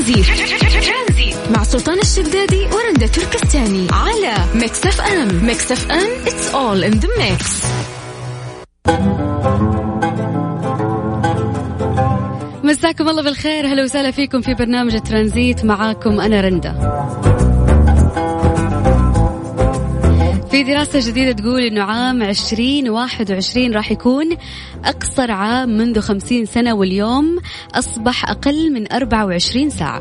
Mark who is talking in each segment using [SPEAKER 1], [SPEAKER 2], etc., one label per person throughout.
[SPEAKER 1] ترانزيت. مع سلطان الشدادي ورندا تركستاني على Mix FM. Mix FM it's all in the mix.
[SPEAKER 2] مساكم الله بالخير. هلا وسهلا فيكم في برنامج ترانزيت. معاكم أنا رندا. في دراسة جديدة تقول إنه عام 2021 راح يكون أقصر عام منذ 50 سنة واليوم أصبح أقل من 24 ساعة.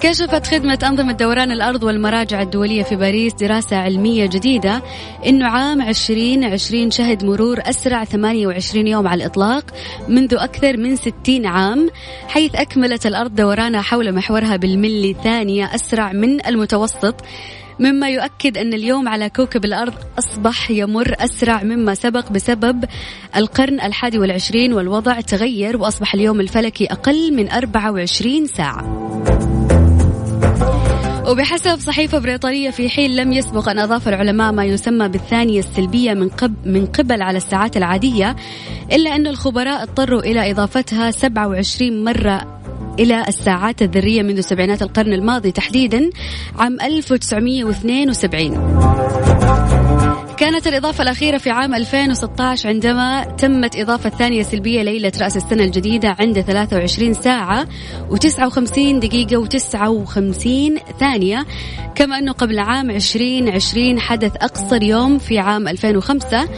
[SPEAKER 2] كشفت خدمة أنظمة دوران الأرض والمراجع الدولية في باريس دراسة علمية جديدة أنه عام 2020 شهد مرور أسرع 28 يوم على الإطلاق منذ أكثر من 60 عام حيث أكملت الأرض دورانها حول محورها بالملي ثانية أسرع من المتوسط مما يؤكد أن اليوم على كوكب الأرض أصبح يمر أسرع مما سبق بسبب القرن الحادي والعشرين والوضع تغير وأصبح اليوم الفلكي أقل من 24 ساعة. وبحسب صحيفة بريطانية في حين لم يسبق أن أضاف العلماء ما يسمى بالثانية السلبية من, قبل من قبل على الساعات العادية إلا أن الخبراء اضطروا إلى إضافتها 27 مرة إلى الساعات الذرية منذ سبعينات القرن الماضي تحديدا عام 1902 كانت الإضافة الأخيرة في عام 2016 عندما تمت إضافة ثانية سلبية ليلة رأس السنة الجديدة عند 23 ساعة و59 دقيقة و59 ثانية. كما أنه قبل عام 2020 حدث أقصر يوم في عام 2005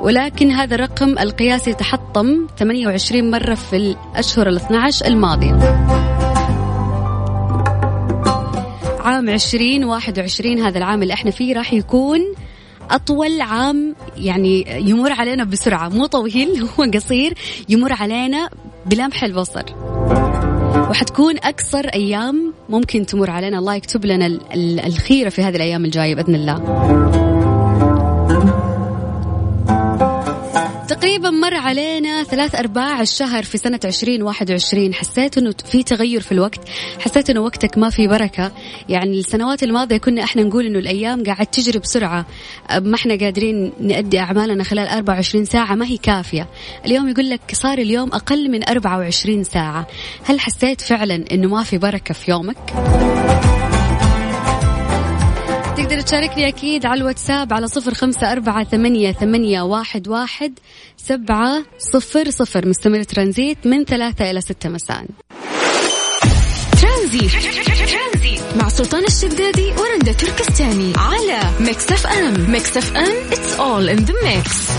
[SPEAKER 2] ولكن هذا الرقم القياسي تحطم 28 مرة في الأشهر ال 12 الماضية. عام 2021 هذا العام اللي إحنا فيه راح يكون أطول عام يعني يمر علينا بسرعة مو طويل هو قصير يمر علينا بلمح البصر. وحتكون أقصر أيام ممكن تمر علينا. الله يكتب لنا الخيرة في هذه الأيام الجاية بإذن الله. تقريبا مر علينا ثلاث أرباع الشهر في سنة عشرين واحد وعشرين. حسيت أنه في تغير في الوقت حسيت أنه وقتك ما في بركة. يعني السنوات الماضية كنا إحنا نقول أنه الأيام قاعد تجري بسرعة. ما إحنا قادرين نأدي أعمالنا خلال 24 ساعة ما هي كافية. اليوم يقول لك صار اليوم أقل من 24 ساعة. هل حسيت فعلا أنه ما في بركة في يومك؟ تقدر تشاركني أكيد على الواتساب على صفر خمسة أربعة ثمانية, ثمانية واحد, واحد سبعة صفر صفر. مستمر ترانزيت من ثلاثة إلى ستة مساء.
[SPEAKER 1] ترانزيت. مع سلطان الشدادي ورندا تركستاني على Mix FM. Mix FM it's all in the mix.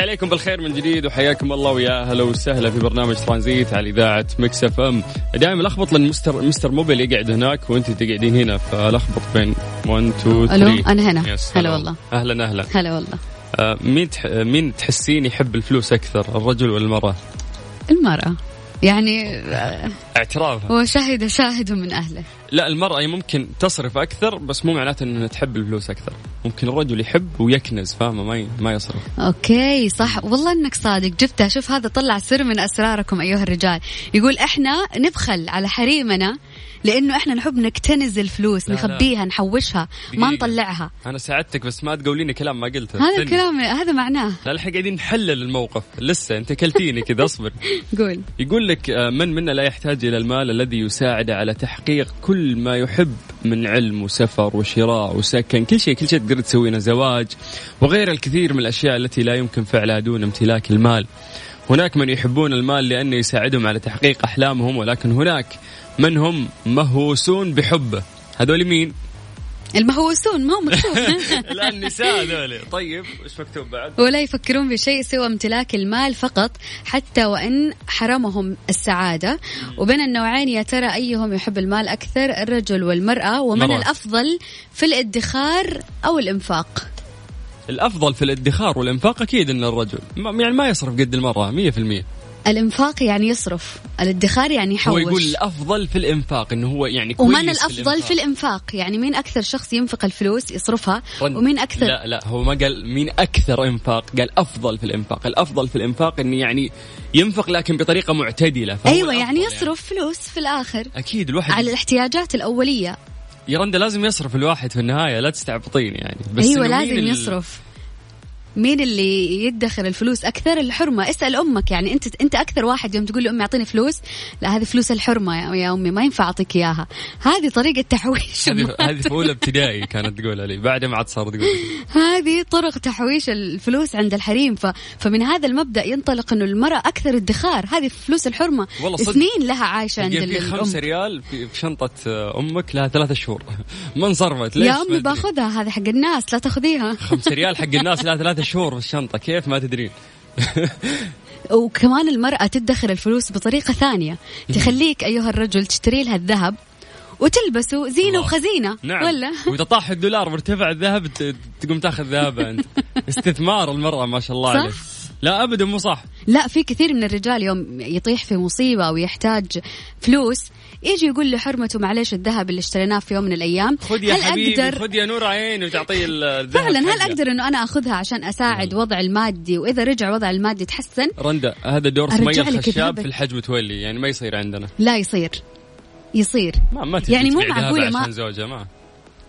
[SPEAKER 3] عليكم بالخير من جديد وحياكم الله ويا أهلا وسهلا في برنامج ترانزيت على إذاعة Mix FM. دائما لخبط لأن mister mister mobile يقعد هناك وأنت تقعدين هنا فلخبط بين 1 2 3
[SPEAKER 2] ألو أنا هنا. هلا والله.
[SPEAKER 3] أهلا أهلا.
[SPEAKER 2] هلا والله.
[SPEAKER 3] آه مين تح... مين تحسين يحب الفلوس أكثر الرجل ولا المرأة؟
[SPEAKER 2] المرأة. يعني
[SPEAKER 3] اعتراف
[SPEAKER 2] هو شهد شاهد من أهله.
[SPEAKER 3] لا المرأة ممكن تصرف أكثر بس مو معناته أنها تحب الفلوس أكثر. ممكن الرجل يحب ويكنز فاهمة؟ ما ما يصرف.
[SPEAKER 2] okay صح. والله أنك صادق. جبتها. شوف هذا طلع سر من أسراركم أيها الرجال. يقول إحنا نبخل على حريمنا لأنه إحنا نحب نكتنز الفلوس لا نخبيها لا. نحوشها ما نطلعها.
[SPEAKER 3] أنا ساعدتك بس ما تقوليني كلام ما قلته.
[SPEAKER 2] هذا الكلام هذا معناه.
[SPEAKER 3] لا الحين قاعدين نحلل الموقف. لسه انت كلتيني كذا اصبر.
[SPEAKER 2] قول.
[SPEAKER 3] يقول لك آه، من منا لا يحتاج إلى المال الذي يساعده على تحقيق كل ما يحب من علم وسفر وشراء وسكن كل شيء كل شيء تقدر تسوينه زواج وغير الكثير من الأشياء التي لا يمكن فعلها دون امتلاك المال. هناك من يحبون المال لأنه يساعدهم على تحقيق أحلامهم ولكن هناك من هم مهووسون بحبه. هذول مين؟
[SPEAKER 2] المهووسون ما هو مكتوب.
[SPEAKER 3] لا النساء ذولي طيب إيش مكتوب بعد؟
[SPEAKER 2] ولا يفكرون بشيء سوى امتلاك المال فقط حتى وإن حرمهم السعادة. وبين النوعين يا ترى أيهم يحب المال أكثر الرجل والمرأة؟ ومن
[SPEAKER 3] مرة.
[SPEAKER 2] الأفضل في الادخار أو الإنفاق؟
[SPEAKER 3] الأفضل في الادخار والإنفاق أكيد إن الرجل يعني ما يصرف قد المرأة 100%
[SPEAKER 2] الإنفاق يعني يصرف الادخار يعني
[SPEAKER 3] هو
[SPEAKER 2] يحوش.
[SPEAKER 3] يقول الأفضل في الإنفاق إنه هو يعني كويس
[SPEAKER 2] ومن الأفضل في الإنفاق. يعني مين أكثر شخص ينفق الفلوس يصرفها؟
[SPEAKER 3] رن-
[SPEAKER 2] ومين أكثر
[SPEAKER 3] لا لا هو ما قال مين أكثر إنفاق؟ قال أفضل في الإنفاق. الأفضل في الإنفاق إنه يعني ينفق لكن بطريقة معتدلة.
[SPEAKER 2] أيوه
[SPEAKER 3] الأفضل
[SPEAKER 2] يعني. يصرف فلوس في الآخر.
[SPEAKER 3] أكيد الواحد
[SPEAKER 2] على الاحتياجات الأولية.
[SPEAKER 3] يا رندا لازم يصرف الواحد في النهاية لا تستعبطين يعني. بس أيوه
[SPEAKER 2] لازم يصرف. مين اللي يدخر الفلوس أكثر؟ الحرمة. اسأل أمك. يعني انت أنت أكثر واحد يوم تقول لامي أعطيني فلوس لا هذه فلوس الحرمة يا- أمي ما ينفع أعطيك إياها. هذه طريقة تحويش
[SPEAKER 3] هذه في اولى ابتدائي كانت تقولها لي بعدها ما عاد صار تقول.
[SPEAKER 2] هذه طرق تحويش الفلوس عند الحريم. ف... فمن هذا المبدأ ينطلق انه المرأة أكثر ادخار. هذه فلوس الحرمة.
[SPEAKER 3] والله صدق.
[SPEAKER 2] سنين لها عايشة عند
[SPEAKER 3] في
[SPEAKER 2] الام
[SPEAKER 3] خمسة ريال في في شنطة أمك لها ثلاثة شهور. ما انصرفت. ليش
[SPEAKER 2] يا
[SPEAKER 3] أمي.
[SPEAKER 2] باخذها. هذه حق الناس لا تاخذيها.
[SPEAKER 3] خمسة ريال حق الناس لها ثلاثة شهور في الشنطة كيف ما تدرين.
[SPEAKER 2] وكمان المرأة تدخر الفلوس بطريقة ثانية. تخليك أيها الرجل تشتري لها الذهب وتلبسه زينة
[SPEAKER 3] الله.
[SPEAKER 2] وخزينة
[SPEAKER 3] نعم.
[SPEAKER 2] ولا؟
[SPEAKER 3] وإذا طاح الدولار وارتفع الذهب تقوم تاخذ ذهبها أنت. استثمار المرأة ما شاء الله
[SPEAKER 2] صح؟
[SPEAKER 3] عليه لا أبدا مو صح.
[SPEAKER 2] لا في كثير من الرجال يوم يطيح في مصيبة أو يحتاج فلوس يجي يقول لحرمته معلش الذهب اللي اشتريناه في يوم من الأيام.
[SPEAKER 3] خذ يا
[SPEAKER 2] هل
[SPEAKER 3] حبيبي
[SPEAKER 2] أقدر
[SPEAKER 3] خذ يا نور عين وتعطيه ال- الذهب.
[SPEAKER 2] فعلا هل
[SPEAKER 3] حقه.
[SPEAKER 2] أقدر أنه أنا أخذها عشان أساعد وضع المادي؟ وإذا رجع وضع المادي تحسن.
[SPEAKER 3] رندا هذا دور
[SPEAKER 2] لك
[SPEAKER 3] الخشاب. في الحج متولي يعني ما يصير عندنا.
[SPEAKER 2] لا يصير. يصير.
[SPEAKER 3] ما ما
[SPEAKER 2] يعني مو معقولة ما-
[SPEAKER 3] عشان زوجها ما.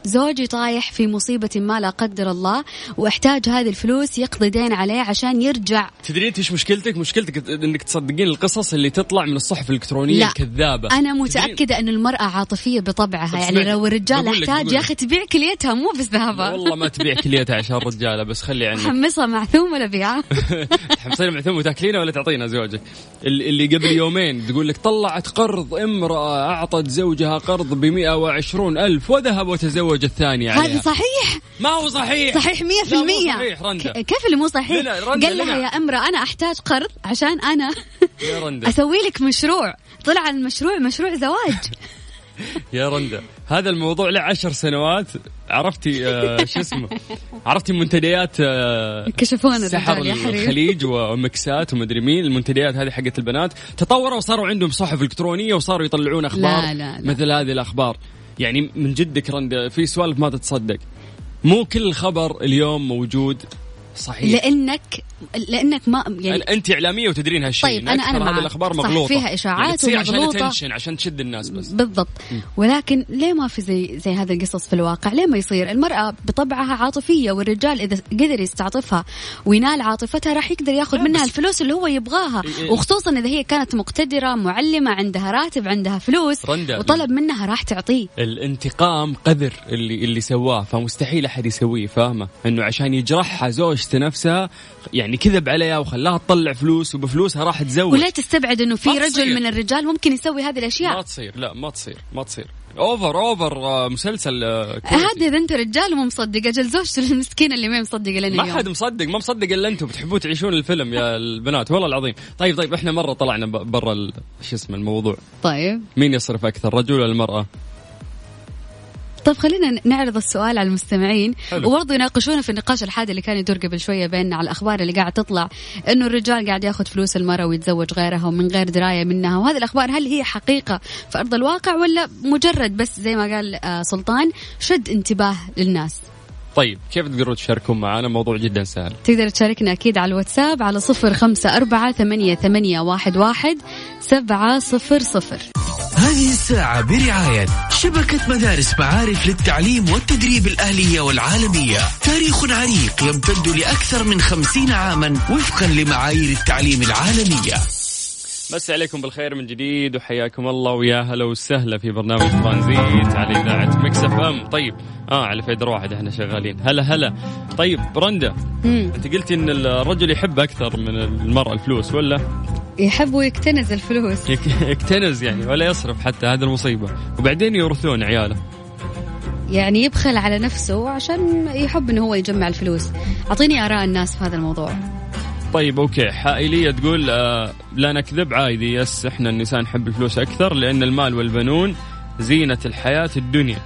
[SPEAKER 2] زوجي طايح في مصيبة ما لا قدر الله واحتاج هذه الفلوس يقضي دين عليه عشان يرجع
[SPEAKER 3] تدرين انت إيش مشكلتك؟ مشكلتك انك تصدقين القصص اللي تطلع من الصحف الإلكترونية
[SPEAKER 2] لا.
[SPEAKER 3] الكذابة
[SPEAKER 2] أنا
[SPEAKER 3] تدرين-
[SPEAKER 2] متأكدة أن المرأة عاطفية بطبعها
[SPEAKER 3] طب
[SPEAKER 2] يعني لو الرجال احتاج يا. أخي تبيع كليتها مو بس ذهبها
[SPEAKER 3] والله ما تبيع كليتها عشان الرجاله بس خلي عنك
[SPEAKER 2] حمصها معثوم ولا بيعها
[SPEAKER 3] تحمصين معثوم وتاكلينها ولا تعطينا زوجك اللي قبل يومين تقول لك طلعت قرض امرأة أعطت زوجها قرض ب 120 ألف وذهب وتزوج الثانية عليها.
[SPEAKER 2] هذا صحيح.
[SPEAKER 3] ما هو صحيح.
[SPEAKER 2] صحيح مية في
[SPEAKER 3] لا، مو
[SPEAKER 2] المية.
[SPEAKER 3] صحيح، رندا.
[SPEAKER 2] كيف اللي مو صحيح؟
[SPEAKER 3] لنا، رندا،
[SPEAKER 2] قال لها. يا أمرأة أنا أحتاج قرض عشان أنا
[SPEAKER 3] يا رندا.
[SPEAKER 2] أسوي لك مشروع. طلع المشروع مشروع زواج.
[SPEAKER 3] يا رندا. هذا الموضوع له عشر سنوات. عرفتي آه شو اسمه؟ عرفتي منتديات آه
[SPEAKER 2] كشفونا
[SPEAKER 3] سحر الخليج ومكسات ومدري مين. المنتديات هذه حقت البنات. تطوروا وصاروا عندهم صحف إلكترونية وصاروا يطلعون أخبار
[SPEAKER 2] لا، لا، لا.
[SPEAKER 3] مثل هذه الأخبار. يعني من جدك رندا في سوالف ما تتصدق. مو كل خبر اليوم موجود صحيح.
[SPEAKER 2] لأنك لأنك ما يعني
[SPEAKER 3] أنت إعلامية وتدرين هالشيء.
[SPEAKER 2] طيب،
[SPEAKER 3] أكثر
[SPEAKER 2] معك.
[SPEAKER 3] هذه الأخبار
[SPEAKER 2] صح،
[SPEAKER 3] مغلوطة.
[SPEAKER 2] فيها إشاعات
[SPEAKER 3] يعني تصير عشان عشان تشد الناس بس.
[SPEAKER 2] بالضبط. ولكن ليه ما في زي زي هذه القصص في الواقع؟ ليه ما يصير؟ المرأة بطبعها عاطفية والرجال إذا قدر يستعطفها وينال عاطفتها راح يقدر ياخذ منها الفلوس اللي هو يبغاها.
[SPEAKER 3] إيه إيه.
[SPEAKER 2] وخصوصا إذا هي كانت مقتدرة معلمة عندها راتب عندها فلوس
[SPEAKER 3] رندا.
[SPEAKER 2] وطلب منها راح تعطيه.
[SPEAKER 3] الانتقام قذر اللي اللي سواه فمستحيل أحد يسويه فاهمة؟ إنه عشان يجرحها زوجته نفسها يعني كذب عليها وخلاها تطلع فلوس وبفلوسها راح تزوج.
[SPEAKER 2] ولا تستبعد إنه في
[SPEAKER 3] ما
[SPEAKER 2] رجل. من الرجال ممكن يسوي هذه
[SPEAKER 3] ما
[SPEAKER 2] الأشياء
[SPEAKER 3] تصير. لا ما تصير. ما تصير. أوفر أوفر آه، مسلسل آه،.
[SPEAKER 2] هذا إذا أنت رجال ومو مصدق أجل زوجته المسكينة اللي ما هي مصدقة لنا
[SPEAKER 3] ما حد مصدق ما مصدق إلا أنتم بتحبوا تعيشون الفيلم يا البنات. والله العظيم. طيب طيب إحنا مرة طلعنا برا شو اسمه الموضوع.
[SPEAKER 2] طيب.
[SPEAKER 3] مين يصرف أكثر رجل ولا المرأة؟
[SPEAKER 2] طيب خلينا نعرض السؤال على المستمعين. وبرضه يناقشونا في النقاش الحاد اللي كان يدور قبل شوية بيننا على الأخبار اللي قاعد تطلع إنه الرجال قاعد ياخذ فلوس المرأة ويتزوج غيرها ومن غير دراية منها. وهذه الأخبار هل هي حقيقة في أرض الواقع ولا مجرد بس زي ما قال آه، سلطان شد انتباه للناس؟
[SPEAKER 3] طيب كيف تقدروا تشاركون معنا؟ موضوع جدا سهل.
[SPEAKER 2] تقدر تشاركنا أكيد على الواتساب على صفر خمسة أربعة ثمانية, ثمانية واحد, واحد سبعة صفر صفر.
[SPEAKER 4] هذه الساعة برعاية شبكة مدارس معارف للتعليم والتدريب الأهلية والعالمية. تاريخ عريق يمتد لأكثر من خمسين عاما وفقا لمعايير التعليم العالمية.
[SPEAKER 3] مسى عليكم بالخير من جديد وحياكم الله ويا هلا وسهلا في برنامج ترانزيت على إذاعة Mix FM. طيب آه على fader واحد إحنا شغالين. هلا هلا. طيب يا
[SPEAKER 2] رندا.
[SPEAKER 3] أنت قلتي إن الرجل يحب أكثر من المرأة الفلوس ولا؟
[SPEAKER 2] يحب ويكتنز الفلوس.
[SPEAKER 3] يك- يكتنز يعني ولا يصرف حتى هذا المصيبة. وبعدين يورثون عياله.
[SPEAKER 2] يعني يبخل على نفسه عشان يحب إنه هو يجمع الفلوس. أعطيني آراء الناس في هذا الموضوع.
[SPEAKER 3] طيب okay. حائلية تقول آه لا نكذب عادي yes إحنا النساء نحب الفلوس أكثر لأن المال والبنون زينة الحياة الدنيا.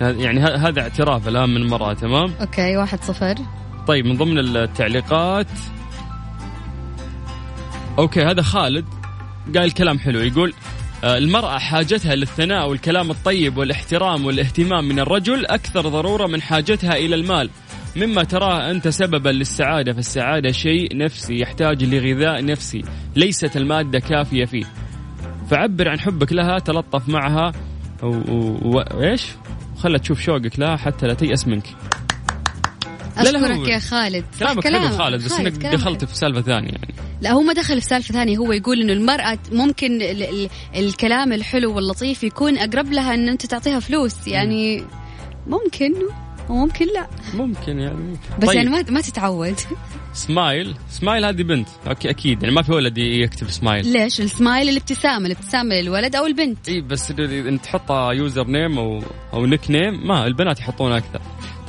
[SPEAKER 3] يعني هذا اعتراف الآن من المرأة تمام؟
[SPEAKER 2] okay واحد صفر.
[SPEAKER 3] طيب من ضمن التعليقات أوكي هذا خالد قال كلام حلو. يقول آه، المرأة حاجتها للثناء والكلام الطيب والاحترام والاهتمام من الرجل أكثر ضرورة من حاجتها إلى المال. مما تراه أنت سببا للسعادة فالسعادة شيء نفسي يحتاج لغذاء نفسي ليست المادة كافية فيه. فعبر عن حبك لها تلطف معها وإيش وخلها تشوف شوقك لها حتى لا تيأس منك.
[SPEAKER 2] أشكرك يا خالد.
[SPEAKER 3] كلامك حلو خالد بس إنك دخلت في سالفة ثانية يعني.
[SPEAKER 2] لا هو ما دخل في سالفة ثانية. هو يقول إنه المرأة ممكن ال ال الكلام الحلو واللطيف يكون أقرب لها إن أنت تعطيها فلوس. يعني ممكن وممكن لا.
[SPEAKER 3] ممكن يعني. ممكن.
[SPEAKER 2] بس طيب. يعني ما ما تتعود.
[SPEAKER 3] smile smile هذه بنت. okay أكيد. يعني ما في ولد يكتب سمايل.
[SPEAKER 2] ليش؟ السمايل الابتسامة الابتسامة للولد أو البنت.
[SPEAKER 3] إي بس أنت تحطها user name أو أو nickname ما البنات يحطون أكثر.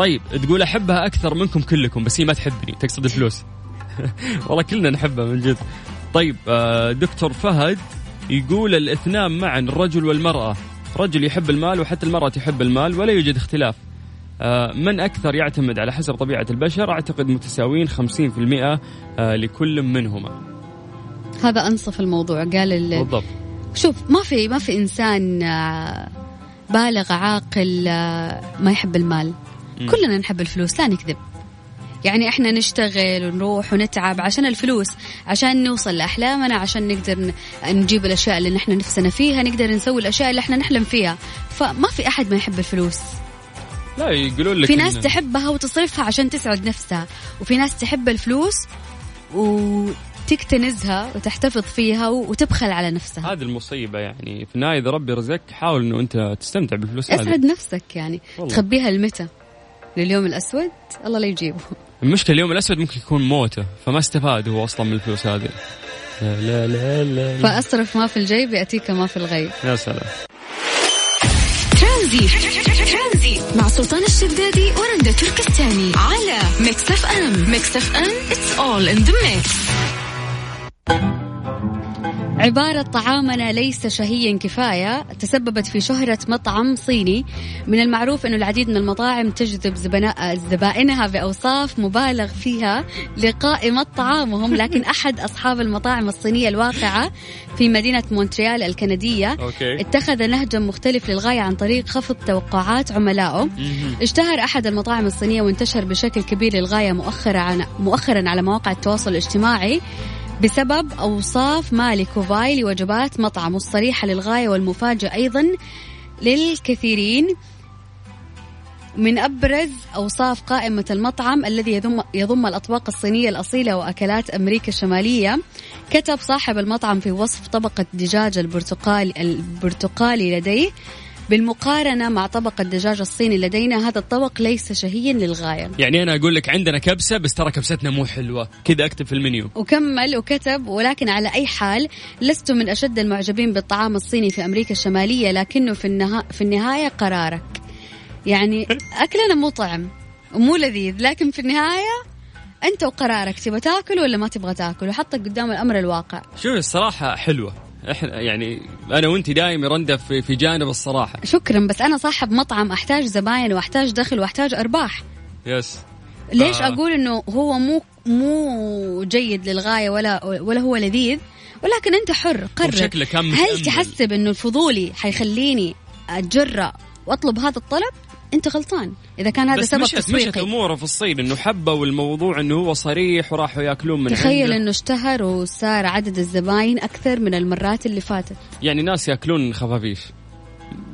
[SPEAKER 3] طيب تقول أحبها أكثر منكم كلكم بس هي ما تحبني تقصد الفلوس. والله كلنا نحبها من جد. طيب آه، دكتور فهد يقول الإثنان معا الرجل والمرأة. رجل يحب المال وحتى المرأة تحب المال ولا يوجد اختلاف. آه، من أكثر يعتمد على حسب طبيعة البشر؟ أعتقد متساويين 50% آه، لكل منهما.
[SPEAKER 2] هذا أنصف الموضوع. قال
[SPEAKER 3] بالضبط.
[SPEAKER 2] شوف ما في ما في إنسان بالغ عاقل ما يحب المال. كلنا نحب الفلوس لا نكذب. يعني إحنا نشتغل ونروح ونتعب عشان الفلوس عشان نوصل لأحلامنا عشان نقدر نجيب الأشياء اللي نحن نفسنا فيها نقدر نسوي الأشياء اللي إحنا نحلم فيها. فما في أحد ما يحب الفلوس.
[SPEAKER 3] لا يقولون لك
[SPEAKER 2] في ناس إن... تحبها وتصرفها عشان تسعد نفسها وفي ناس تحب الفلوس وتكتنزها وتحتفظ فيها وتبخل على نفسها.
[SPEAKER 3] هذه المصيبة يعني. في النهاية إذا ربي رزقك حاول إنه أنت تستمتع بالفلوس
[SPEAKER 2] هذه. اسعد نفسك يعني والله. تخبيها لمتى؟ لليوم الأسود الله لا يجيبه.
[SPEAKER 3] المشكلة اليوم الأسود ممكن يكون موته فما استفاد هو أصلا من الفلوس هذه. لا لا لا, لا.
[SPEAKER 2] فأصرف ما في الجيب يأتيك ما في الغيب.
[SPEAKER 3] يا سلام.
[SPEAKER 1] ترانزي. مع سلطان الشدادي ورندا تركستاني. على Mix FM. Mix FM it's all in the mix.
[SPEAKER 2] عبارة طعامنا ليس شهيا كفاية تسببت في شهرة مطعم صيني. من المعروف أنه العديد من المطاعم تجذب زبائنها بأوصاف مبالغ فيها لقائمة طعامهم لكن أحد أصحاب المطاعم الصينية الواقعة في مدينة مونتريال الكندية
[SPEAKER 3] okay.
[SPEAKER 2] اتخذ نهجا مختلف للغاية عن طريق خفض توقعات عملائه اشتهر أحد المطاعم الصينية وانتشر بشكل كبير للغاية مؤخرا مؤخرا على مواقع التواصل الاجتماعي. بسبب أوصاف مالك كوفاي لوجبات مطعمه الصريحة للغاية والمفاجئة أيضا للكثيرين. من أبرز أوصاف قائمة المطعم الذي يضم, يضم الأطباق الصينية الأصيلة وأكلات أمريكا الشمالية كتب صاحب المطعم في وصف طبقة دجاج البرتقالي البرتقالي لديه. بالمقارنة مع طبق الدجاج الصيني لدينا هذا الطبق ليس شهيا للغاية.
[SPEAKER 3] يعني أنا أقول لك عندنا كبسة بس ترى كبستنا مو حلوة. كذا أكتب في المنيو.
[SPEAKER 2] وكمل وكتب ولكن على أي حال لست من أشد المعجبين بالطعام الصيني في أمريكا الشمالية لكنه في, النها... في النهاية قرارك. يعني أكلنا مو طعم ومو لذيذ لكن في النهاية أنت وقرارك تبغى تاكل ولا ما تبغى تاكل؟ وحطك قدام الأمر الواقع.
[SPEAKER 3] شوف الصراحة حلوة. إحنا يعني أنا وانت دايم رنده في, في جانب الصراحة.
[SPEAKER 2] شكرا بس أنا صاحب مطعم أحتاج زباين وأحتاج دخل وأحتاج أرباح.
[SPEAKER 3] يس.
[SPEAKER 2] ليش آه. أقول إنه هو مو مو جيد للغاية ولا ولا هو لذيذ؟ ولكن أنت حر قرر. هل تحسب إنه الفضولي حيخليني اتجرأ وأطلب هذا الطلب؟ أنت غلطان. إذا كان هذا سبب مشت تسويقي.
[SPEAKER 3] مشت أموره في الصين إنه حبوا الموضوع إنه هو صريح وراحوا يأكلون من
[SPEAKER 2] تخيل
[SPEAKER 3] عنده.
[SPEAKER 2] إنه اشتهر وصار عدد الزباين أكثر من المرات اللي فاتت.
[SPEAKER 3] يعني ناس يأكلون خفافيش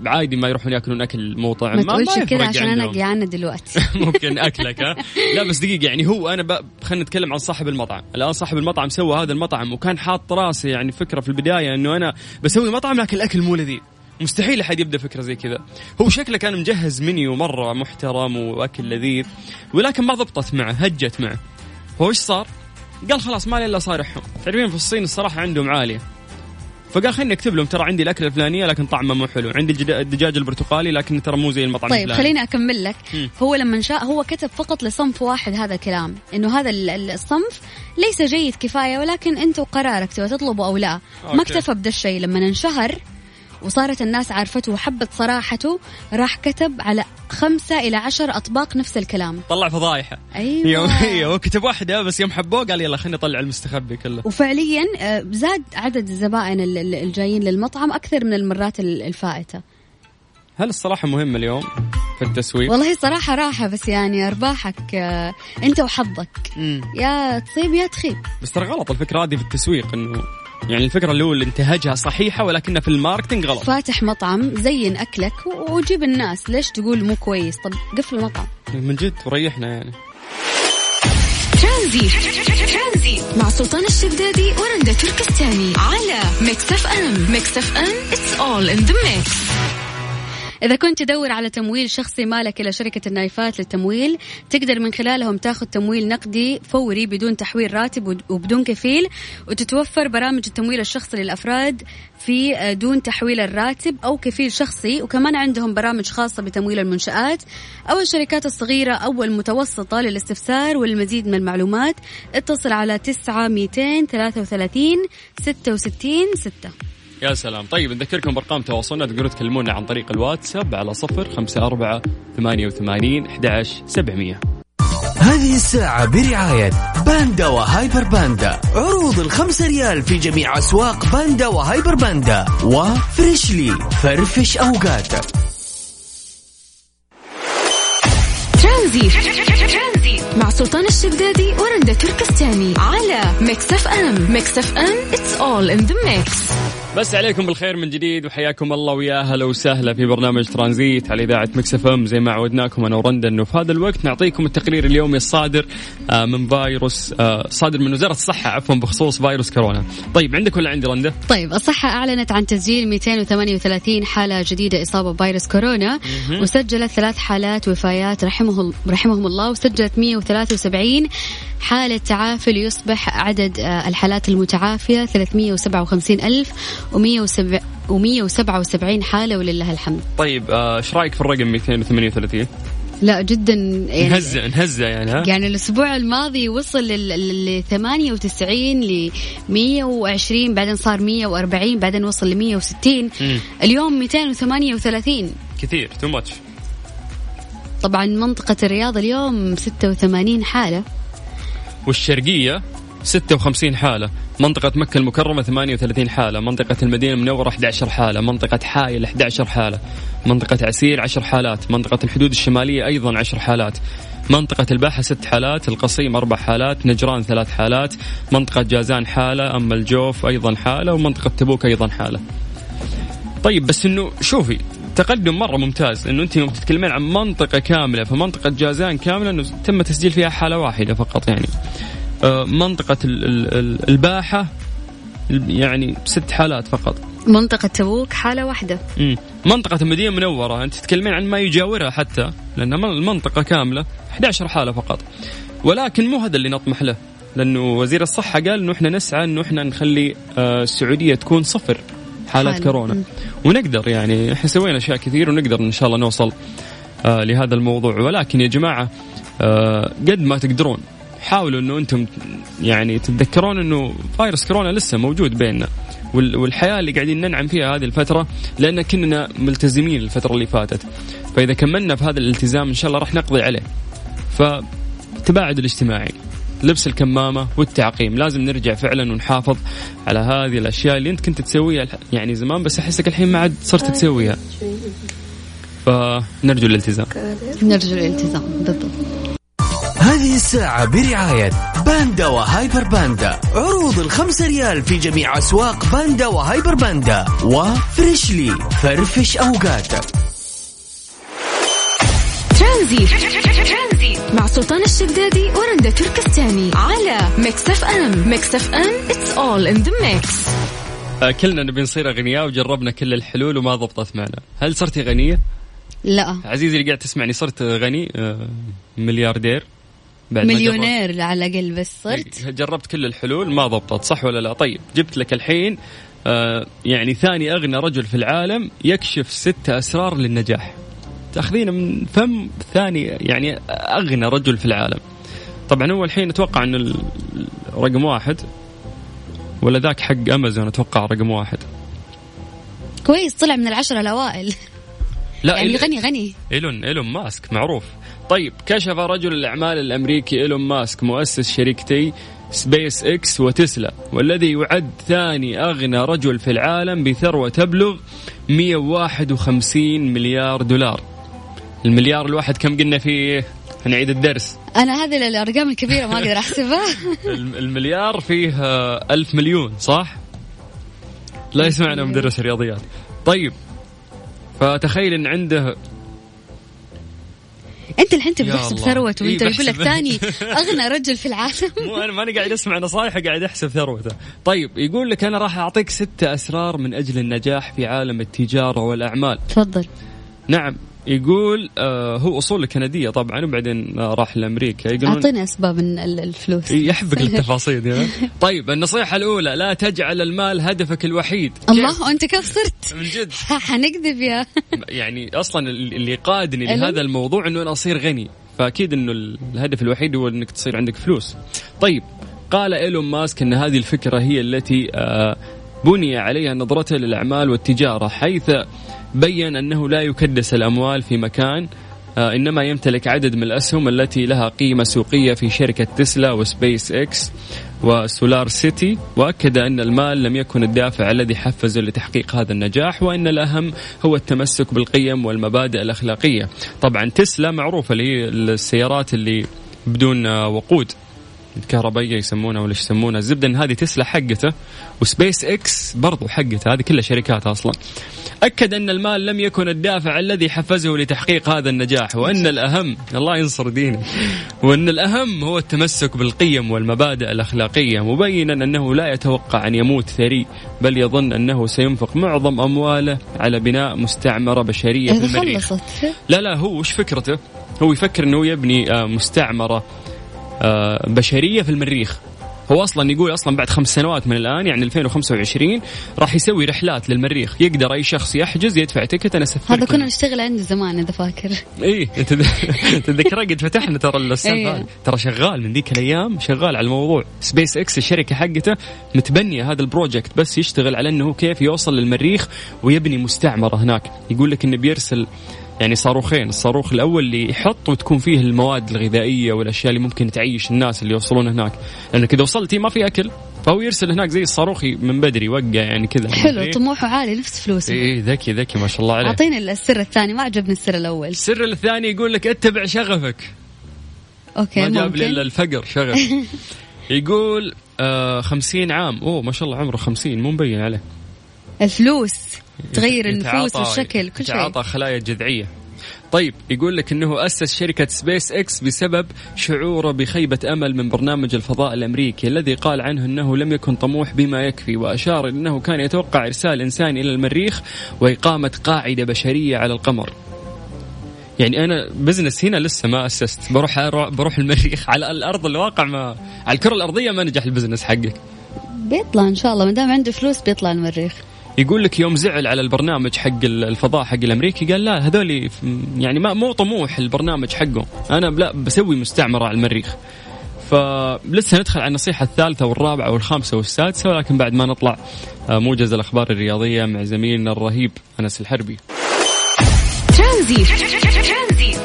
[SPEAKER 3] عادي ما يروحون يأكلون أكل مو طعم
[SPEAKER 2] ما تقولش كذا عشان أنا جيعانه دلوقتي.
[SPEAKER 3] ممكن أكلك ها؟ لا بس دقيقة يعني هو أنا خلينا نتكلم عن صاحب المطعم. الآن صاحب المطعم سوى هذا المطعم وكان حاط راسي يعني فكرة في البداية إنه أنا بسوي مطعم لكن الأكل مو لذيذ. مستحيل أحد يبدأ فكرة زي كذا. هو شكله كان مجهز منيو مرة محترم وأكل لذيذ ولكن ما ضبطت معه هجت معه. هو إيش صار؟ قال خلاص ما لي إلا صارحهم تعرفين في الصين الصراحة عندهم عالية. فقال خليني أكتب لهم ترى عندي الأكلة الفلانية لكن طعمه مو حلو. عندي الدجاج البرتقالي لكن ترى مو زي المطعم
[SPEAKER 2] طيب
[SPEAKER 3] الفلاني.
[SPEAKER 2] خليني أكمل لك.
[SPEAKER 3] مم.
[SPEAKER 2] هو لما شاء هو كتب فقط لصنف واحد هذا الكلام إنه هذا ال- ال- الصنف ليس جيد كفاية ولكن انت وقرارك تبغى تطلبه أو لا. ما
[SPEAKER 3] أوكي.
[SPEAKER 2] اكتفى بدا الشيء. لما انشهر وصارت الناس عارفته وحبت صراحته راح كتب على خمسة إلى عشر أطباق نفس الكلام.
[SPEAKER 3] طلع فضايحة.
[SPEAKER 2] أيوة.
[SPEAKER 3] يوم هو كتب واحدة بس يوم حبوه قال يلا خليني اطلع المستخبي كله.
[SPEAKER 2] وفعليا آه، زاد عدد الزبائن ال- ال- الجايين للمطعم أكثر من المرات ال- الفائتة.
[SPEAKER 3] هل الصراحة مهم اليوم في التسويق؟
[SPEAKER 2] والله صراحة راحة بس يعني أرباحك آه، أنت وحظك. يا تصيب يا تخيب.
[SPEAKER 3] بس ترى غلط الفكرة هذه في التسويق إنه يعني الفكرة اللي هو اللي انتهجها صحيحة ولكنها في الماركتينج غلط.
[SPEAKER 2] فاتح مطعم زين أكلك و- وجيب الناس. ليش تقول مو كويس؟ طب قفل المطعم.
[SPEAKER 3] من جد وريحنا يعني.
[SPEAKER 1] ترانزيت. مع سلطان الشدادي ورندا تركستاني على Mix FM. Mix FM it's all in the mix
[SPEAKER 2] إذا كنت تدور على تمويل شخصي مالك إلا شركة النايفات للتمويل تقدر من خلالهم تاخذ تمويل نقدي فوري بدون تحويل راتب وبدون كفيل وتتوفر برامج التمويل الشخصي للأفراد في آه، دون تحويل الراتب أو كفيل شخصي وكمان عندهم برامج خاصة بتمويل المنشآت أو الشركات الصغيرة أو المتوسطة للاستفسار والمزيد من المعلومات اتصل على 9 233 66 6
[SPEAKER 3] يا سلام. طيب نذكركم بأرقام تواصلنا. تقدروا تكلمونا عن طريق الواتساب على صفر خمسة أربعة ثمانية وثمانين أحد سبعمية.
[SPEAKER 4] هذه الساعة برعاية باندا وهايبر باندا. عروض الخمسة ريال في جميع أسواق باندا وهايبر باندا. وفريشلي فرفش أوقاتك
[SPEAKER 1] ترانزيت. مع سلطان الشدادي ورندا تركستاني على Mix FM. Mix FM it's all in the mix
[SPEAKER 3] مسى عليكم بالخير من جديد وحياكم الله ويا هلا وسهلا في برنامج ترانزيت على إذاعة Mix FM زي ما عودناكم أنا ورندا انه في هذا الوقت نعطيكم التقرير اليومي الصادر آه، من فيروس آه، صادر من وزارة الصحة عفوا بخصوص فيروس كورونا. طيب عندك ولا عندي رندا؟
[SPEAKER 2] طيب الصحة أعلنت عن تسجيل 238 حالة جديدة إصابة بفيروس كورونا وسجلت ثلاث حالات وفايات رحمه رحمهم الله وسجلت 173 حالة تعافي ليصبح عدد آه، الحالات المتعافية 357 ألف و177 حالة ولله الحمد.
[SPEAKER 3] طيب آه، إيش رأيك في الرقم 238
[SPEAKER 2] لا جدا يعني
[SPEAKER 3] نهزه نهزه يعني ها؟
[SPEAKER 2] يعني الأسبوع الماضي وصل ل 98 ل 120 بعدين صار 140 بعدين وصل ل 160
[SPEAKER 3] مم.
[SPEAKER 2] اليوم 238
[SPEAKER 3] كثير تو ماتش
[SPEAKER 2] طبعا منطقة الرياض اليوم 86 حالة.
[SPEAKER 3] والشرقية؟ 56 حالة. منطقة مكة المكرمة 38 حالة. منطقة المدينة المنورة 11 حالة. منطقة حائل 11 حالة. منطقة عسير 10 حالات. منطقة الحدود الشمالية أيضا 10 حالات. منطقة الباحة ست حالات. القصيم أربع حالات. نجران ثلاث حالات. منطقة جازان حالة. أما الجوف أيضا حالة. ومنطقة تبوك أيضا حالة. طيب بس إنه شوفي تقدم مرة ممتاز. انه أنت يوم تتكلمين عن منطقة كاملة فمنطقة جازان كاملة إنه تم تسجيل فيها حالة واحدة فقط يعني. آه، منطقة ال- ال- ال- الباحة يعني ست حالات فقط
[SPEAKER 2] منطقة تبوك حالة واحدة
[SPEAKER 3] مم. منطقة المدينة المنورة أنت تتكلمين عن ما يجاورها حتى لأنها من- المنطقة كاملة 11 حالة فقط ولكن مو هذا اللي نطمح له لأنه وزير الصحة قال أنه إحنا نسعى أنه إحنا نخلي آه، السعودية تكون صفر حالات
[SPEAKER 2] حالة.
[SPEAKER 3] كورونا
[SPEAKER 2] مم.
[SPEAKER 3] ونقدر يعني إحنا سوينا أشياء كثير ونقدر إن شاء الله نوصل آه، لهذا الموضوع ولكن يا جماعة قد ما تقدرون حاولوا إنه أنتم يعني تتذكرون إنه فيروس كورونا لسه موجود بيننا وال- والحياة اللي قاعدين ننعم فيها هذه الفترة لأن كنا ملتزمين الفترة اللي فاتت. فإذا كملنا في هذا الالتزام إن شاء الله راح نقضي عليه. فالتباعد الاجتماعي لبس الكمامة والتعقيم. لازم نرجع فعلا ونحافظ على هذه الأشياء اللي أنت كنت تسويها يعني زمان بس أحسك الحين ما عاد صرت تسويها. فنرجو الالتزام.
[SPEAKER 2] نرجو الالتزام بالضبط.
[SPEAKER 4] هذه الساعة برعاية باندا وهايبر باندا. عروض الخمسة ريال في جميع أسواق باندا وهايبر باندا. وفريشلي فرفش أوقاتك
[SPEAKER 1] ترانزيت. مع سلطان الشدادي ورندا تركستاني على Mix FM. Mix FM it's all in the
[SPEAKER 3] mix كلنا نبي نصير أغنياء وجربنا كل الحلول وما ضبطت معنا. هل صرتي غنية؟
[SPEAKER 2] لا.
[SPEAKER 3] عزيزي اللي قاعد تسمعني صرت غني؟ آه، ملياردير.
[SPEAKER 2] مليونير على الأقل بس
[SPEAKER 3] جربت-
[SPEAKER 2] صرت
[SPEAKER 3] جربت كل الحلول ما ضبطت صح ولا لا؟ طيب جبت لك الحين آه يعني ثاني أغنى رجل في العالم يكشف ست أسرار للنجاح. تأخذينه من فم ثاني يعني أغنى رجل في العالم. طبعا هو الحين أتوقع انه رقم واحد ولا ذاك حق أمازون أتوقع رقم واحد.
[SPEAKER 2] كويس طلع من العشرة الأوائل.
[SPEAKER 3] لا
[SPEAKER 2] يعني غني غني.
[SPEAKER 3] إيلون إيلون ماسك معروف. طيب كشف رجل الأعمال الأمريكي إيلون ماسك مؤسس شركتي سبيس إكس وتسلا والذي يعد ثاني أغنى رجل في العالم بثروة تبلغ 151 مليار دولار. المليار الواحد كم قلنا فيه؟ نعيد الدرس.
[SPEAKER 2] أنا هذه الأرقام الكبيرة ما أقدر أحسبها.
[SPEAKER 3] المليار فيه ألف مليون صح؟ لا يسمعنا مدرس رياضيات طيب فتخيل إن عنده
[SPEAKER 2] أنت الحين تبي تحسب ثروته وأنت يقول لك ثاني أغنى رجل في العالم.
[SPEAKER 3] مو أنا ماني قاعد أسمع نصائح قاعد أحسب ثروته. طيب يقول لك أنا راح أعطيك ستة أسرار من أجل النجاح في عالم التجارة والأعمال.
[SPEAKER 2] تفضل.
[SPEAKER 3] نعم. يقول آه هو اصوله كندية طبعا وبعدين آه راح لأمريكا. يقولون
[SPEAKER 2] أعطيني أسباب الفلوس.
[SPEAKER 3] يحبك التفاصيل يعني. طيب النصيحة الأولى لا تجعل المال هدفك الوحيد.
[SPEAKER 2] الله وانت كيف صرت؟
[SPEAKER 3] من جد.
[SPEAKER 2] حنكذب يا.
[SPEAKER 3] يعني أصلا اللي قادني لهذا الموضوع إنه أنا أصير غني. فأكيد إنه الهدف الوحيد هو إنك تصير عندك فلوس. طيب قال إيلون ماسك إن هذه الفكرة هي التي آه بني عليها نظرته للأعمال والتجارة حيث بين أنه لا يكدس الأموال في مكان آه، إنما يمتلك عدد من الأسهم التي لها قيمة سوقية في شركة تسلا وسبيس إكس وسولار سيتي وأكد أن المال لم يكن الدافع الذي حفزه لتحقيق هذا النجاح وأن الأهم هو التمسك بالقيم والمبادئ الأخلاقية. طبعا تسلا معروفة السيارات اللي بدون آه، وقود. الكهربائية يسمونها ولا يسمونها الزبده إن هذه تسلا حقته وسبيس إكس برضو حقته. هذه كلها شركات أصلا. أكد أن المال لم يكن الدافع الذي حفزه لتحقيق هذا النجاح وأن الأهم الله ينصر دينه وأن الأهم هو التمسك بالقيم والمبادئ الأخلاقية مبينا أنه لا يتوقع أن يموت ثري بل يظن أنه سينفق معظم أمواله على بناء مستعمرة بشرية في المريخ لا لا هو وش فكرته؟ هو يفكر أنه يبني آه، مستعمرة بشرية في المريخ. هو أصلا يقول أصلا بعد خمس سنوات من الآن يعني 2025 راح يسوي رحلات للمريخ. يقدر أي شخص يحجز يدفع ticket أنا اسفر
[SPEAKER 2] هذا كنا نشتغل عنده زمان إذا فاكر.
[SPEAKER 3] إي تذكر قد فتحنا ترى السالفه إيه. ترى شغال من ذيك الأيام شغال على الموضوع. سبيس إكس الشركة حقته متبنية هذا ال project بس يشتغل على إنه كيف يوصل للمريخ ويبني مستعمرة هناك. يقول لك إنه بيرسل يعني صاروخين. الصاروخ الأول اللي يحط وتكون فيه المواد الغذائية والأشياء اللي ممكن تعيش الناس اللي يوصلون هناك. لأنك إذا وصلتي ما في أكل فهو يرسل هناك زي الصاروخ من بدري يوقع يعني كذا.
[SPEAKER 2] حلو طموحه عالي نفس فلوسه.
[SPEAKER 3] اي إيه، ذكي ذكي ما شاء الله عليه.
[SPEAKER 2] أعطيني السر الثاني ما عجبني السر الأول.
[SPEAKER 3] السر الثاني يقول لك اتبع شغفك.
[SPEAKER 2] أوكي
[SPEAKER 3] ما جاب لي إلا الفقر شغف. يقول آه خمسين عام. أوه ما شاء الله عمره خمسين مو مبين عليه.
[SPEAKER 2] الفلوس. تغير النفوس والشكل كل شيء.
[SPEAKER 3] تعاطى خلايا جذعية. طيب يقول لك إنه أسس شركة سبيس إكس بسبب شعوره بخيبة أمل من برنامج الفضاء الأمريكي الذي قال عنه إنه لم يكن طموح بما يكفي وأشار إنه كان يتوقع إرسال إنسان إلى المريخ وإقامة قاعدة بشرية على القمر. يعني أنا business هنا لسه ما أسست. بروح بروح المريخ على الأرض الواقع ما على الكرة الأرضية ما نجح ال business حقك.
[SPEAKER 2] بيطلع إن شاء الله ما دام عنده فلوس بيطلع المريخ.
[SPEAKER 3] يقول لك يوم زعل على البرنامج حق الفضاء حق الأمريكي قال لا هذول يعني ما مو طموح البرنامج حقه أنا لا بسوي مستعمرة على المريخ. فلسه ندخل على النصيحة الثالثة والرابعة والخامسة والسادسة ولكن بعد ما نطلع آه، موجز الأخبار الرياضية مع زميلنا الرهيب أنس الحربي.
[SPEAKER 1] ترانزيت.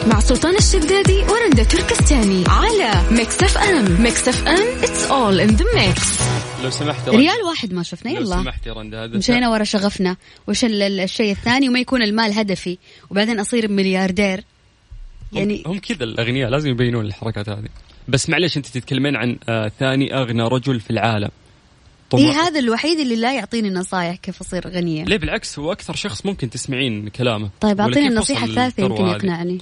[SPEAKER 1] مع سلطان الشدادي ورندا تركستاني على ميكس اف ام. ميكس اف ام it's all in the mix.
[SPEAKER 3] لو سمحت
[SPEAKER 2] ريال واحد ما شفنا.
[SPEAKER 3] يلا. لو سمحت يا رندا هذا
[SPEAKER 2] مشينا ورا شغفنا. وش الشيء الثاني؟ وما يكون المال هدفي. وبعدين أصير ملياردير.
[SPEAKER 3] يعني هم, هم كذا الأغنياء لازم يبينون الحركات هذه. بس معلش أنت تتكلمين عن آه ثاني أغنى رجل في العالم.
[SPEAKER 2] اي هذا الوحيد اللي لا يعطيني نصايح كيف أصير غنية.
[SPEAKER 3] ليه بالعكس؟ هو أكثر شخص ممكن تسمعين كلامه.
[SPEAKER 2] طيب أعطيني النصيحة الثالثة يمكن يقنعني.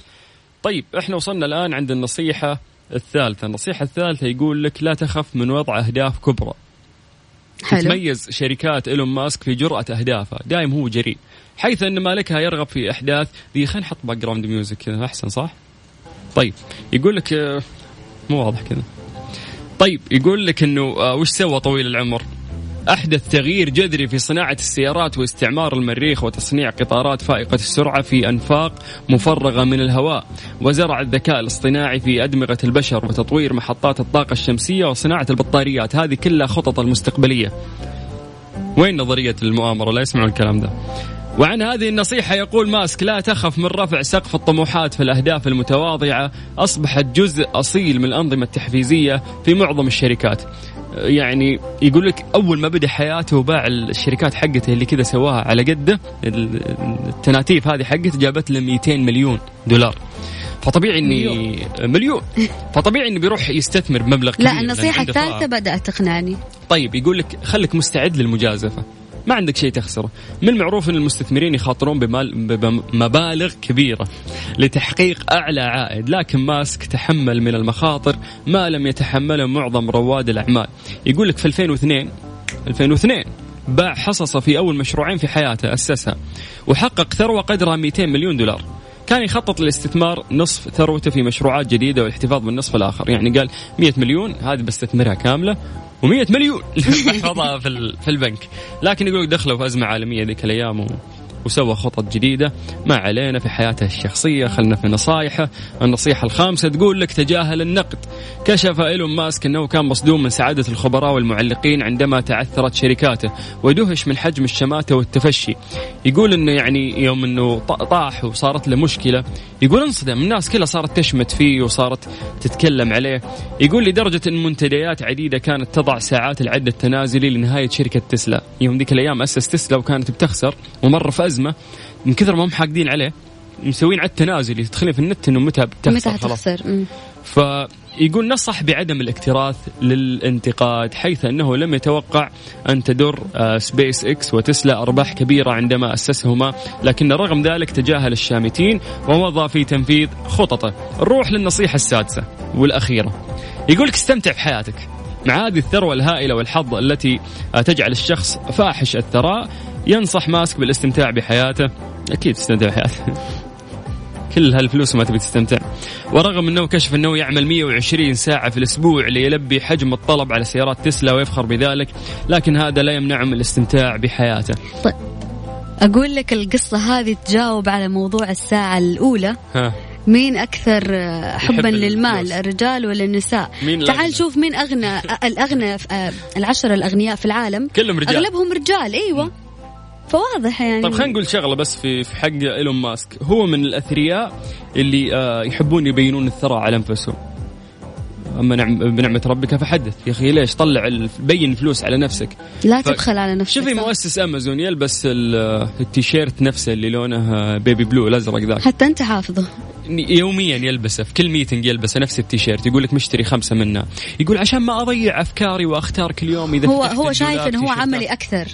[SPEAKER 3] طيب إحنا وصلنا الآن عند النصيحة الثالثة. النصيحة الثالثة يقول لك لا تخف من وضع أهداف كبرى. تتميز شركات إيلون ماسك في جرأة أهدافها. دائم هو جريء. حيث أن مالكها يرغب في أحداث ذي خلينا نحط background music كذا. أحسن صح؟ طيب يقول لك مو واضح كذا. طيب يقول لك إنه آه، وش سوى طويل العمر؟ أحدث تغيير جذري في صناعة السيارات واستعمار المريخ وتصنيع قطارات فائقة السرعة في أنفاق مفرغة من الهواء. وزرع الذكاء الاصطناعي في أدمغة البشر وتطوير محطات الطاقة الشمسية وصناعة البطاريات هذه كلها خطط المستقبلية. وين نظرية المؤامرة؟ لا يسمعون الكلام ده. وعن هذه النصيحة يقول ماسك لا تخف من رفع سقف الطموحات في الأهداف المتواضعة أصبحت جزء أصيل من الأنظمة التحفيزية في معظم الشركات. يعني يقول لك أول ما بدأ حياته وباع الشركات حقته اللي كذا سواها على قده التناتيف هذه حقته جابت له 200 مليون دولار. فطبيعي إني مليون, مليون. فطبيعي انه بيروح يستثمر بمبلغ كبير
[SPEAKER 2] لا النصيحة الثالثة بدأت تقنعني.
[SPEAKER 3] طيب يقول لك خليك مستعد للمجازفة. ما عندك شيء تخسره. من المعروف أن المستثمرين يخاطرون بمبالغ كبيرة لتحقيق أعلى عائد لكن ماسك تحمل من المخاطر ما لم يتحمله معظم رواد الأعمال. يقول لك في 2002 2002 باع حصصه في أول مشروعين في حياته أسسها وحقق ثروة قدرها 200 مليون دولار. كان يخطط للاستثمار نصف ثروته في مشروعات جديدة والاحتفاظ بالنصف الآخر. يعني قال 100 مليون هذه بستثمرها كاملة و100 مليون. في, في البنك. لكن يقول دخلوا في أزمة عالمية ذيك الأيام وسوى خطط جديدة. ما علينا في حياته الشخصية خلنا في نصائحه النصيحة الخامسة تقول لك تجاهل النقد. كشف إيلون ماسك أنه كان مصدوم من سعادة الخبراء والمعلقين عندما تعثرت شركاته ودهش من حجم الشماتة والتفشي. يقول أنه يعني يوم أنه طاح وصارت له مشكلة يقول انصدم. الناس كلها صارت تشمت فيه وصارت تتكلم عليه. يقول لدرجة أن منتديات عديدة كانت تضع ساعات العد التنازلي لنهاية شركة تسلا. يوم ذيك الأيام أسس تسلا وكانت بتخسر. ومر في أزمة من كثر ما هم حاقدين عليه مسوين عد تنازلي تدخلين في النت إنه متى بتخسر
[SPEAKER 2] متى حتخسر
[SPEAKER 3] فيقول نصح بعدم الاكتراث للانتقاد حيث أنه لم يتوقع أن تدر آه، سبيس إكس وتسلا أرباح كبيرة عندما أسسهما لكن رغم ذلك تجاهل الشامتين ومضى في تنفيذ خططه. نروح للنصيحة السادسة والأخيرة. يقول لك استمتع بحياتك. مع هذه الثروة الهائلة والحظ التي تجعل الشخص فاحش الثراء ينصح ماسك بالاستمتاع بحياته. أكيد تستمتع بحياته. كل هالفلوس وما تبي تستمتع. ورغم أنه كشف أنه يعمل 120 ساعة في الأسبوع ليلبي حجم الطلب على سيارات تسلا ويفخر بذلك لكن هذا لا يمنعه من الاستمتاع بحياته.
[SPEAKER 2] طيب أقول لك القصة هذه تجاوب على موضوع الساعة الأولى. ها. مين أكثر حبا للمال الرجال ولا النساء؟ مين تعال شوف مين أغنى الأغنى آه، العشرة الأغنياء في العالم.
[SPEAKER 3] كلهم رجال.
[SPEAKER 2] أغلبهم رجال أيوه. فواضح يعني.
[SPEAKER 3] طيب خلينا نقول شغلة بس في في حق إيلون ماسك. هو من الأثرياء اللي آه يحبون يبينون الثراء على أنفسهم. أما نعم بنعمة ربك فحدث. يا أخي ليش؟ طلع بين فلوس على نفسك.
[SPEAKER 2] لا ف... تبخل على نفسك
[SPEAKER 3] شوفي مؤسس أمازون يلبس التيشيرت نفسه اللي لونه baby blue الأزرق ذاك.
[SPEAKER 2] حتى أنت حافظه.
[SPEAKER 3] يوميا يلبسه في كل meeting يلبسه نفس التيشيرت يقول لك مشتري خمسة منه يقول عشان ما أضيع أفكاري وأختار كل يوم إذا
[SPEAKER 2] هو هو شايف إنه هو عملي أكثر.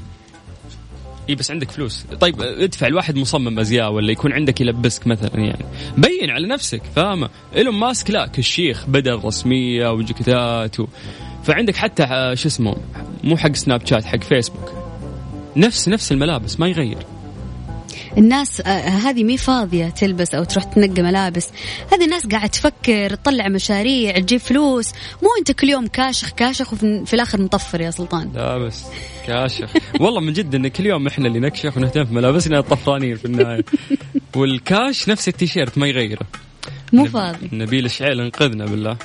[SPEAKER 3] إي بس عندك فلوس. طيب ادفع الواحد مصمم أزياء ولا يكون عندك يلبسك مثلا يعني. بين على نفسك فاهمه إيلون ماسك لا كشيخ بدل رسمية وجاكيتات و... فعندك حتى آه، شو اسمه مو حق سناب شات حق فيسبوك. نفس نفس الملابس ما يغير.
[SPEAKER 2] الناس آه، هذه مي فاضية تلبس أو تروح تنقي ملابس. هذه الناس قاعد تفكر تطلع مشاريع تجيب فلوس. مو أنت كل يوم كاشخ كاشخ وفي الآخر مطفر يا سلطان.
[SPEAKER 3] لا بس كاشخ. والله من جد إن كل يوم إحنا اللي نكشخ ونهتم في ملابسنا الطفرانين في النهاية. والكاش نفس التيشيرت ما يغيره.
[SPEAKER 2] مو فاضي.
[SPEAKER 3] نبيل الشعيل انقذنا بالله.